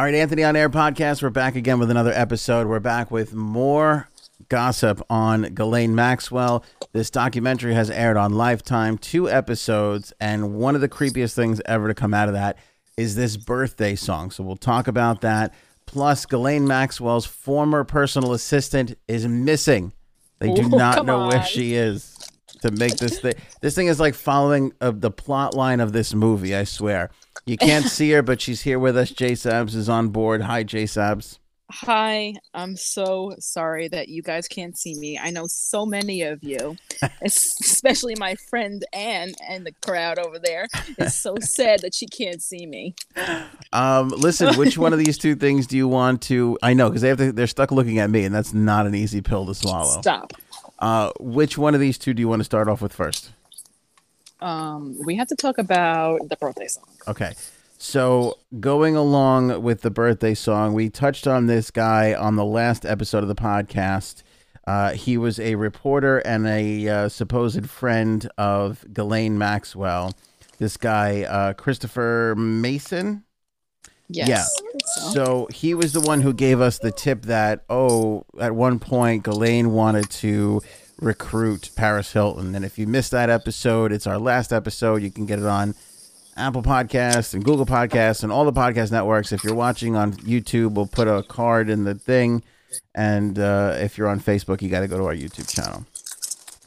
All right, Anthony on Air podcast. We're back again with another episode. We're back with more gossip on Ghislaine Maxwell. This documentary has aired on Lifetime, two episodes, and one of the creepiest things ever to come out of that is this birthday song. So we'll talk about that. Plus, Ghislaine Maxwell's former personal assistant is missing. They do Ooh, not know where she is to make this thing. This thing is like following uh, the plot line of this movie. I swear. You can't see her, but she's here with us. Jay Sabs is on board. Hi, Jay Sabs. Hi, I'm so sorry that you guys can't see me. I know so many of you, especially my friend Anne and the crowd over there. It's so sad that she can't see me. Um, listen, which one of these two things do you want to? I know because they have to. They're stuck looking at me, and that's not an easy pill to swallow. Stop. Uh, which one of these two do you want to start off with first? Um, we have to talk about the birthday song. Okay. So, going along with the birthday song, we touched on this guy on the last episode of the podcast. Uh, he was a reporter and a uh, supposed friend of Ghislaine Maxwell. This guy, uh, Christopher Mason. Yes. Yeah. So, So he was the one who gave us the tip that, oh, at one point, Ghislaine wanted to recruit Paris Hilton. And if you missed that episode, it's our last episode. You can get it on Apple Podcasts and Google Podcasts and all the podcast networks. If you're watching on YouTube, we'll put a card in the thing. And uh, if you're on Facebook, you got to go to our YouTube channel.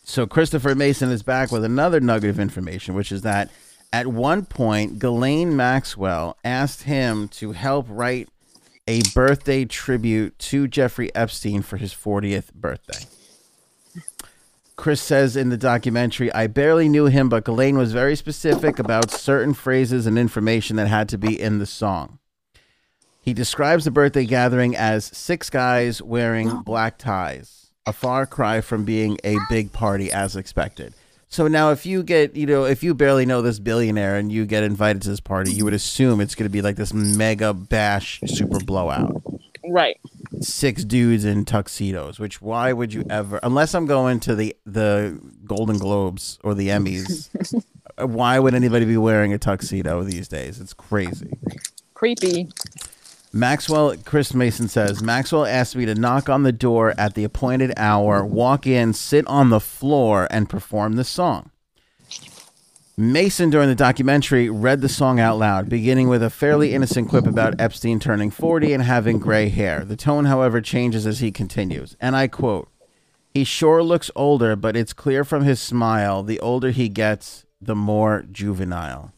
So Christopher Mason is back with another nugget of information, which is that at one point, Ghislaine Maxwell asked him to help write a birthday tribute to Jeffrey Epstein for his 40th birthday. Chris says in the documentary, I barely knew him, but Ghislaine was very specific about certain phrases and information that had to be in the song. He describes the birthday gathering as six guys wearing black ties, a far cry from being a big party as expected. So now, if you get, you know, if you barely know this billionaire and you get invited to this party, you would assume it's going to be like this mega bash super blowout right. six dudes in tuxedos which why would you ever unless i'm going to the the golden globes or the emmys why would anybody be wearing a tuxedo these days it's crazy Creepy. Maxwell chris mason says maxwell asked me to knock on the door at the appointed hour walk in sit on the floor and perform the song Mason, during the documentary, read the song out loud, beginning with a fairly innocent quip about Epstein turning 40 and having gray hair. The tone, however, changes as he continues. And I quote He sure looks older, but it's clear from his smile the older he gets, the more juvenile.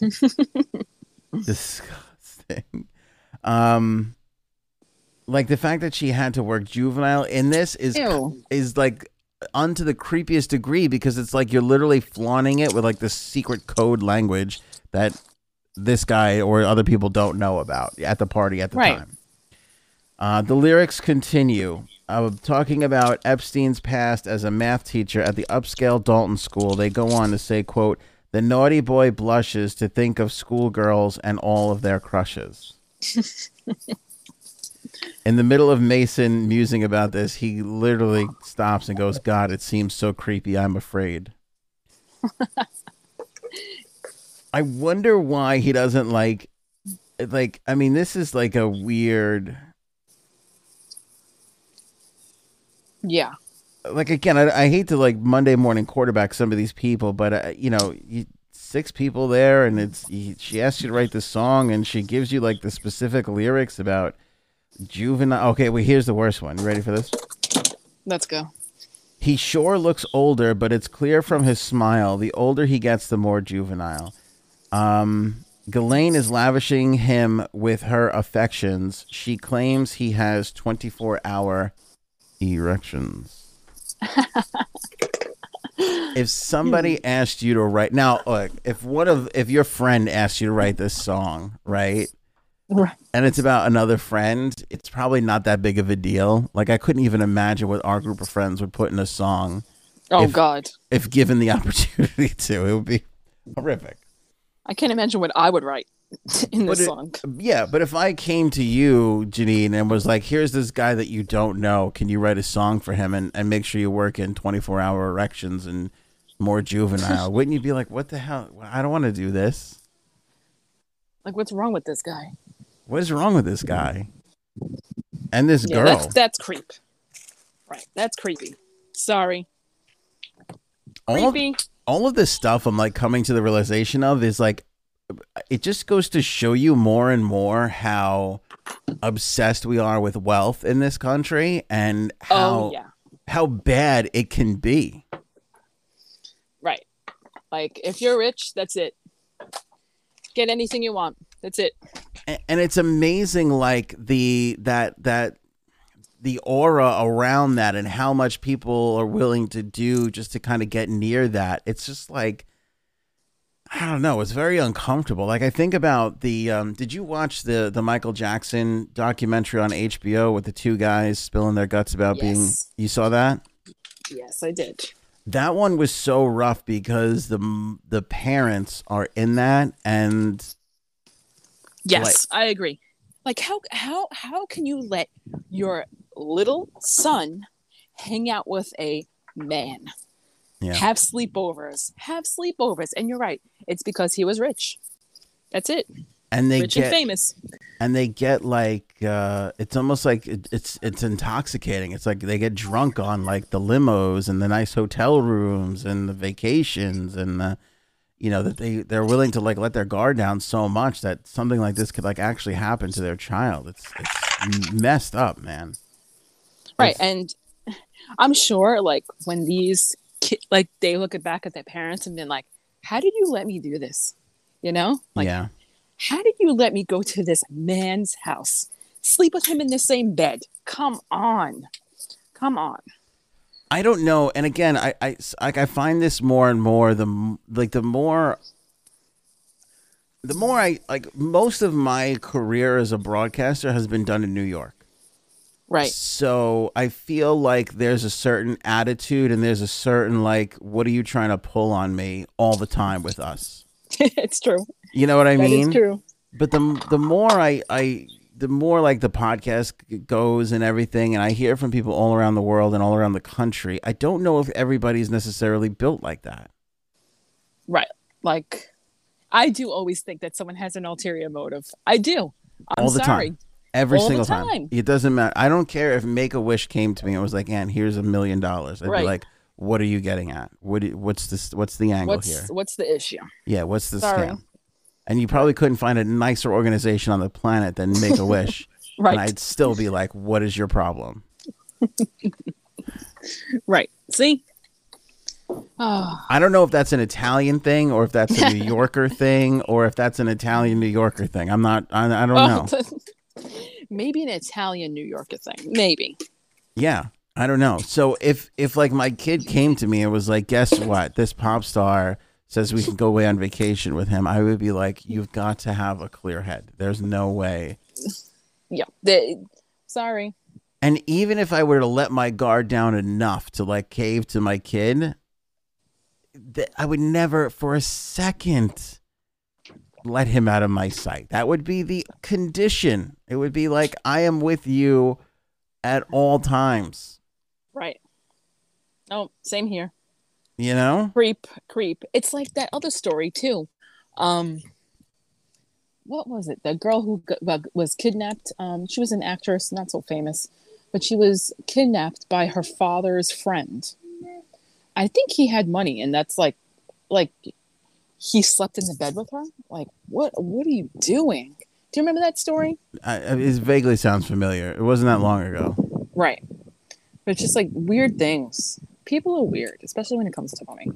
Disgusting. Um, like the fact that she had to work juvenile in this is Ew. is like onto the creepiest degree because it's like you're literally flaunting it with like this secret code language that this guy or other people don't know about at the party at the Right. time. Uh, the lyrics continue. Uh, talking about Epstein's past as a math teacher at the upscale Dalton School, they go on to say, "quote The naughty boy blushes to think of schoolgirls and all of their crushes." In the middle of Mason musing about this, he literally stops and goes, "God, it seems so creepy. I'm afraid." I wonder why he doesn't like like I mean this is like a weird Yeah. Like again I, I hate to like Monday morning quarterback some of these people but uh, you know you, six people there and it's you, she asks you to write the song and she gives you like the specific lyrics about juvenile okay well here's the worst one you ready for this Let's go. He sure looks older, but it's clear from his smile. The older he gets, the more juvenile. Um, Ghislaine is lavishing him with her affections. She claims he has 24 hour erections. If somebody asked you to write now, look, if one of if your friend asked you to write this song, right? Right. and it's about another friend, it's probably not that big of a deal. Like I couldn't even imagine what our group of friends would put in a song Oh If- God. if given the opportunity to. It would be horrific. I can't imagine what I would write in it- song. Yeah, but if I came to you, Janine, and was like, "Here's this guy that you don't know. Can you write a song for him and, and make sure you work in 24 hour erections and more juvenile?" Wouldn't you be like, "What the hell? I don't want to do this." Like, what's wrong with this guy? What is wrong with this guy? And this Yeah, girl. that's that's creep. Right. That's creepy. Sorry. all, of, all of this stuff I'm like coming to the realization of is like it just goes to show you more and more how obsessed we are with wealth in this country and oh, how oh yeah. how bad it can be. Right. Like if you're rich, that's it. Get anything you want. That's it. A- and it's amazing like the that that the aura around that and how much people are willing to do just to kind of get near that it's just like i don't know it's very uncomfortable like i think about the um did you watch the the michael jackson documentary on hbo with the two guys spilling their guts about being you saw that Yes, I did. that one was so rough because the the parents are in that and Yes, I agree. Like how how how can you let your little son hang out with a man? Yeah. Have sleepovers. Have sleepovers. And you're right. It's because he was rich. That's it. and they rich get and famous. and they get like uh it's almost like it, it's it's intoxicating it's like they get drunk on like the limos and the nice hotel rooms and the vacations and the you know that they they're willing to like let their guard down so much that something like this could like actually happen to their child it's it's messed up man Right. It's- And I'm sure like when these ki- like they look back at their parents and been like, How did you let me do this? You know? Like yeah how did you let me go to this man's house? Sleep with him in the same bed. Come on. Come on. I don't know. And again, I, I like I find this more and more the like the more the more I like most of my career as a broadcaster has been done in New York. Right. So I feel like there's a certain attitude and there's a certain like what are you trying to pull on me all the time with us. it's true. You know what I That mean? true. but the the more I I the more like the podcast goes and everything, and I hear from people all around the world and all around the country, I don't know if everybody's necessarily built like that. Right. Like I do always think that someone has an ulterior motive. I do. I'm All the sorry. time. Every All single time. time. It doesn't matter. I don't care if Make a Wish came to me and was like, "Ann, here's a million dollars." I'd Right. be like, "What are you getting at? What? Do, what's this? What's the angle What's here? what's the issue? Yeah, what's the Sorry. scam?" And you probably couldn't find a nicer organization on the planet than Make a Wish. Right. And I'd still be like, "What is your problem?" Right. See? Oh, I don't know if that's an Italian thing or if that's a New Yorker thing or if that's an Italian New Yorker thing. I'm not. I, I don't oh, know. Maybe an Italian New Yorker thing. Maybe. Yeah, I don't know. So if if like my kid came to me and was like, "Guess what? This pop star says we can go away on vacation with him," I would be like, "You've got to have a clear head. There's no way." Yeah. The, sorry. And even if I were to let my guard down enough to like cave to my kid, th- I would never for a second let him out of my sight. That would be the condition. It would be like I am with you at all times. Right. Oh, same here. You know? Creep, creep. It's like that other story too. Um, what was it? The girl who was kidnapped. Um, she was an actress, not so famous, but she was kidnapped by her father's friend. I think he had money, and that's like, like, he slept in the bed with her. Like, what? What are you doing? Do you remember that story? I, I- it vaguely sounds familiar. It wasn't that long ago. Right. But it's just like weird things. People are weird, especially when it comes to money.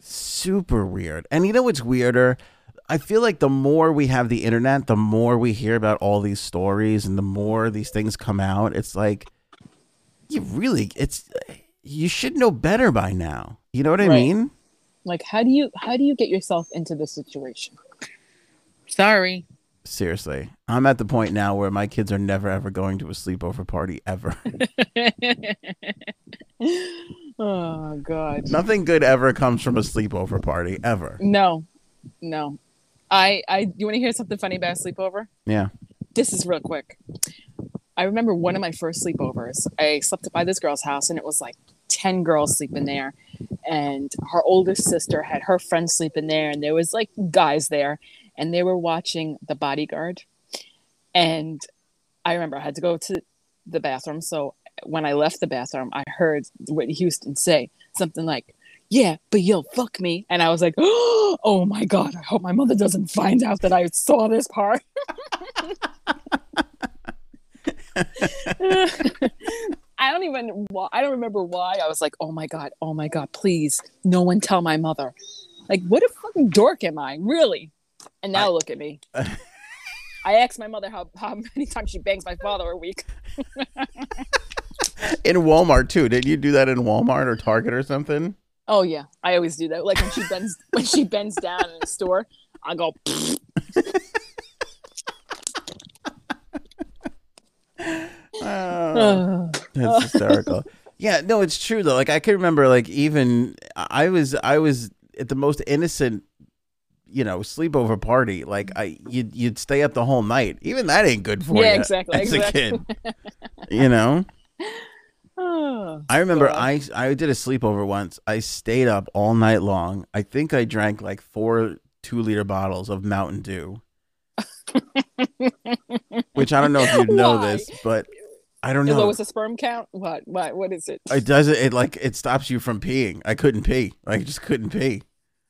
Super weird. And you know what's weirder? I feel like the more we have the internet, the more we hear about all these stories and the more these things come out. It's like you really it's you should know better by now. You know what I Right. mean? Like, how do you how do you get yourself into this situation? Sorry. Seriously. I'm at the point now where my kids are never ever going to a sleepover party ever. oh God. Nothing good ever comes from a sleepover party ever. No, no. I I you want to hear something funny about a sleepover? Yeah. This is real quick. I remember one of my first sleepovers. I slept by this girl's house, and it was like ten girls sleeping there, and her oldest sister had her friends sleeping there, and there was like guys there, and they were watching The Bodyguard. And I remember I had to go to the bathroom. So when I left the bathroom, I heard Whitney Houston say something like, yeah, but you'll fuck me. And I was like, oh my God, I hope my mother doesn't find out that I saw this part. I don't even, I don't remember why. I was like, oh my God, oh my God, please, no one tell my mother. Like, what a fucking dork am I, really? And now I, look at me. I asked my mother how, how many times she bangs my father a week. in Walmart too. Did you do that in Walmart or Target or something? Oh yeah, I always do that. Like when she bends when she bends down in the store, I go. oh, that's hysterical. Yeah, no, it's true though. Like I can remember, like even I was I was at the most innocent, you know, sleepover party. Like I, you'd you'd stay up the whole night. Even that ain't good for yeah, you. Yeah, exactly. As exactly. a kid, you know. Oh, I remember God. I I did a sleepover once. I stayed up all night long. I think I drank like four two liter bottles of Mountain Dew. Which I don't know if you know Why? this, but I don't know. What was the sperm count? What? What? What is it? It does it. It like it stops you from peeing. I couldn't pee. I just couldn't pee.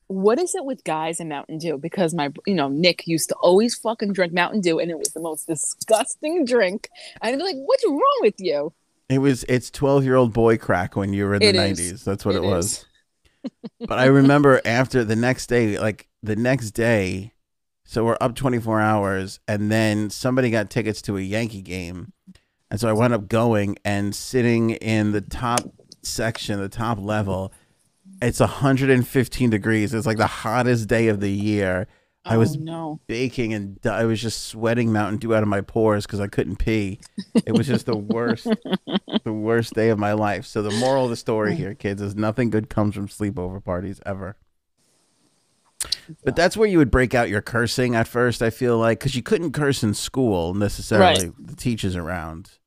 What is it with guys and Mountain Dew? Because my, you know, Nick used to always fucking drink Mountain Dew, and it was the most disgusting drink. And I'd be like, "What's wrong with you?" It was it's twelve year old boy crack when you were in the nineties. That's what it, it was. but I remember after the next day, like the next day, so we're up twenty four hours, and then somebody got tickets to a Yankee game, and so I wound up going and sitting in the top section, the top level. It's 115 degrees. It's like the hottest day of the year I was oh, no. baking and I was just sweating Mountain Dew out of my pores because I couldn't pee. It was just the worst, the worst day of my life. So the moral of the story here, kids, is nothing good comes from sleepover parties ever. But that's where you would break out your cursing at first. I feel like because you couldn't curse in school necessarily, right. the teachers around.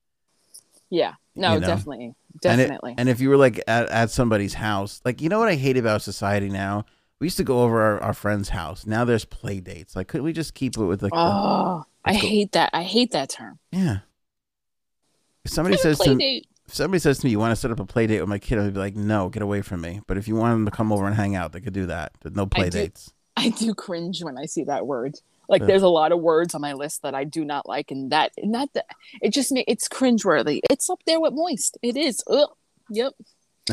Yeah, no, you know? definitely, definitely. And, it, and if you were like at, at somebody's house, like you know what I hate about society now we used to go over our, our friend's house. Now there's play dates. Like, could we just keep it with like? Oh, the, I go. hate that. I hate that term. Yeah. If somebody says to me, if somebody says to me, "You want to set up a play date with my kid?" I'd be like, "No, get away from me." But if you want them to come over and hang out, they could do that. But no play I dates. Do, I do cringe when I see that word. Like, Ugh. there's a lot of words on my list that I do not like, and that not that it just me. It's cringeworthy. It's up there with moist. It is. Ugh. Yep.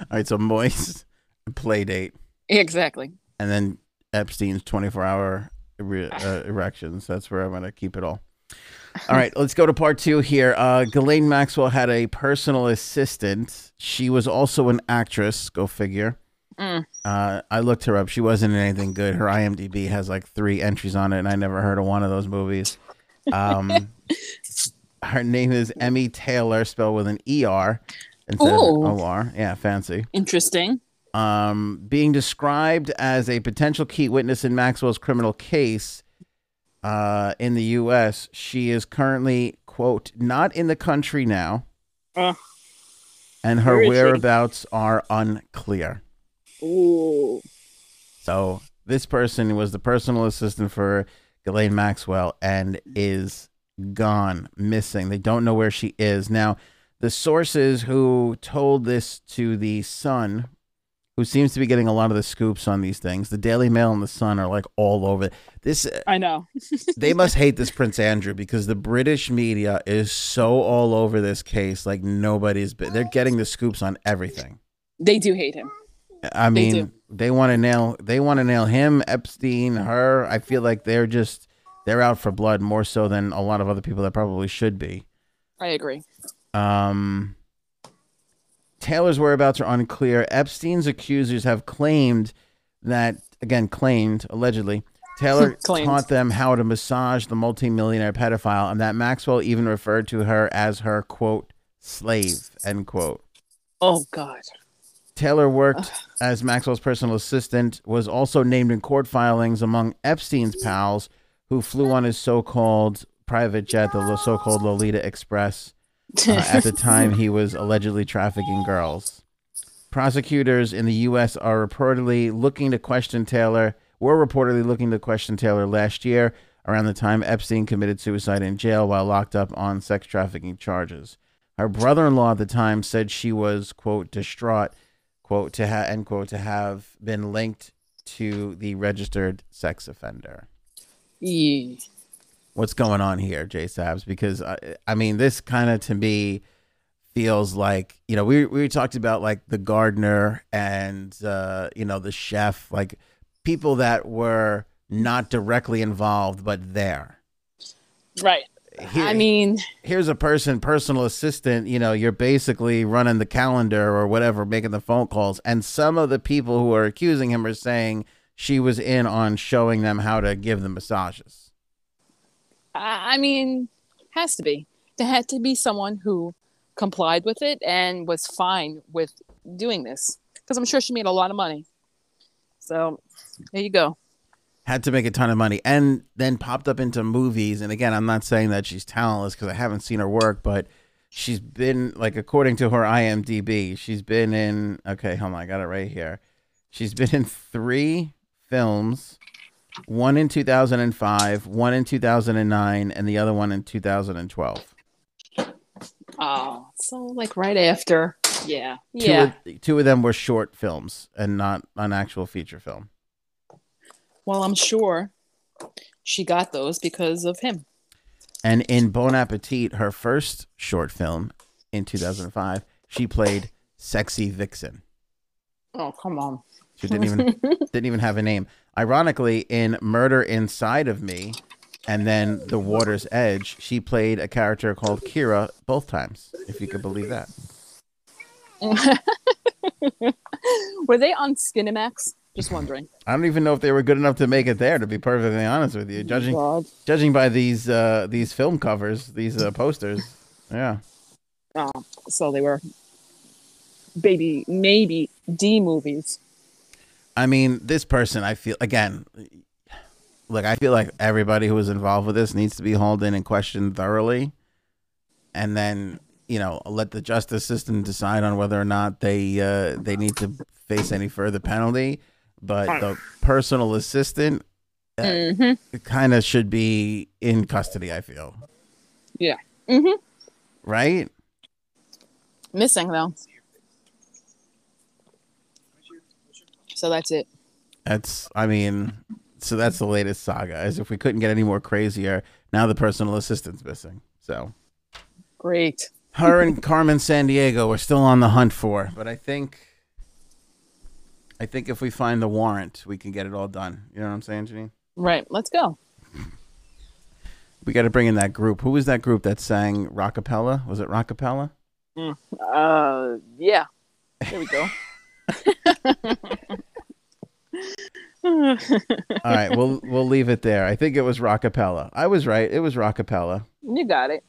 All right, so moist play date. Exactly. And then Epstein's 24 hour uh, erections. That's where I'm going to keep it all. All right, let's go to part two here. Uh, Ghislaine Maxwell had a personal assistant. She was also an actress. Go figure. Mm. Uh, I looked her up. She wasn't in anything good. Her IMDb has like three entries on it, and I never heard of one of those movies. Um, her name is Emmy Tayler, spelled with an ER instead Ooh. of OR. Yeah, fancy. Interesting um, being described as a potential key witness in Maxwell's criminal case uh, in the U.S. She is currently, quote, not in the country now. Uh, and her whereabouts are unclear. Ooh. So this person was the personal assistant for Ghislaine Maxwell and is gone, missing. They don't know where she is. Now, the sources who told this to the Sun who seems to be getting a lot of the scoops on these things. The Daily Mail and the Sun are like all over this. I know. they must hate this Prince Andrew because the British media is so all over this case. Like nobody's. They're getting the scoops on everything. They do hate him. I mean, they, they want to nail. They want to nail him, Epstein, her. I feel like they're just they're out for blood more so than a lot of other people that probably should be. I agree. Um Tayler's whereabouts are unclear. Epstein's accusers have claimed that, again, claimed, allegedly, Tayler taught them how to massage the multimillionaire pedophile and that Maxwell even referred to her as her, quote, slave, end quote. Oh, God. Tayler worked as Maxwell's personal assistant, was also named in court filings among Epstein's pals who flew on his so called private jet, the so called Lolita Express uh, at the time he was allegedly trafficking girls. Prosecutors in the U.S. are reportedly looking to question Tayler. Were reportedly looking to question Tayler last year around the time Epstein committed suicide in jail while locked up on sex trafficking charges. Her brother-in-law at the time said she was quote distraught, quote to have end quote to have been linked to the registered sex offender. Yeah. What's going on here, Jay Sabs? Because I, I mean, this kind of to me feels like you know we we talked about like the gardener and uh, you know the chef, like people that were not directly involved but there. Right. Here- I mean, here's a person, personal assistant, you know, you're basically running the calendar or whatever, making the phone calls. And some of the people who are accusing him are saying she was in on showing them how to give them massages. I I mean, has to be. There had to be someone who complied with it and was fine with doing this because I'm sure she made a lot of money. So there you go. Had to make a ton of money and then popped up into movies. And again, I'm not saying that she's talentless because I haven't seen her work, but she's been, like, according to her IMDb, she's been in, okay, hold on, I got it right here. She's been in three films one in 2005, one in 2009, and the other one in 2012. Oh, so like right after. Yeah. Two, Yeah. of, two of them were short films and not an actual feature film. Well, I'm sure she got those because of him. And in Bon Appetit, her first short film in 2005, she played Sexy Vixen. Oh, come on. She didn't even didn't even have a name. Ironically, in Murder Inside of Me and then The Water's Edge, she played a character called Kira both times, if you could believe that. Were they on Skinemax? Just wondering. I don't even know if they were good enough to make it there. To be perfectly honest with you, judging God. judging by these uh, these film covers, these uh, posters, yeah. Oh, so they were baby, maybe D movies. I mean, this person, I feel again. Look, I feel like everybody who was involved with this needs to be hauled in and questioned thoroughly, and then you know let the justice system decide on whether or not they uh, they need to face any further penalty. But the personal assistant hmm kind of should be in custody. I feel Yeah. Mm-hmm. right. Missing though. So that's it. That's, I mean, so that's the latest saga. As if we couldn't get any more crazier, now the personal assistant's missing. So Great. her and Carmen Sandiego we're still on the hunt for, but I think, I think if we find the warrant, we can get it all done. You know what I'm saying, Janine? Right. Let's go. We got to bring in that group. Who was that group that sang Rockapella? Was it Rockapella? Uh, yeah. There we go. All right, we'll we'll leave it there. I think it was Rockapella. I was right. It was Rockapella. you got it.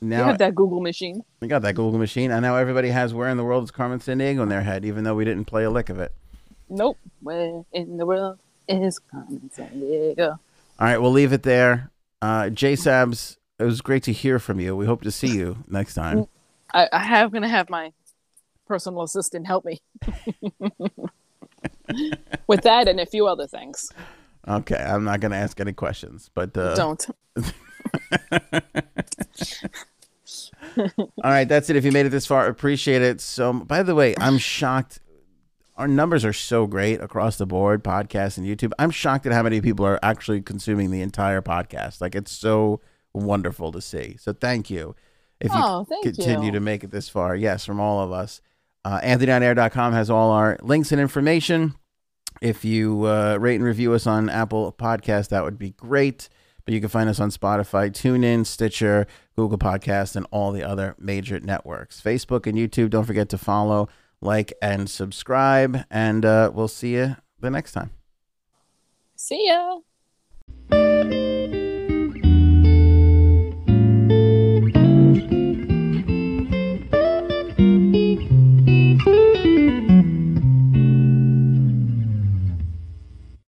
You Now have that Google machine. we got that Google machine, and now everybody has "Where in the World is Carmen Sandiego" in their head, even though we didn't play a lick of it. Nope. Where in the world is Carmen Sandiego? All right, we'll leave it there. Uh, J Sabs, it was great to hear from you. We hope to see you next time. I, I have gonna have my personal assistant help me with that and a few other things. Okay, I'm not going to ask any questions, but uh, Don't. all right, that's it. If you made it this far, appreciate it. So, by the way, I'm shocked. Our numbers are so great across the board, podcast and YouTube. I'm shocked at how many people are actually consuming the entire podcast. Like it's so wonderful to see. So, thank you. If you Oh, thank continue you. to make it this far, yes, from all of us. Uh, AnthonyOnAir.com has all our links and information. If you uh, rate and review us on Apple Podcast, that would be great. But you can find us on Spotify, TuneIn, Stitcher, Google Podcasts, and all the other major networks. Facebook and YouTube, don't forget to follow, like, and subscribe. And uh, we'll see you the next time. See ya.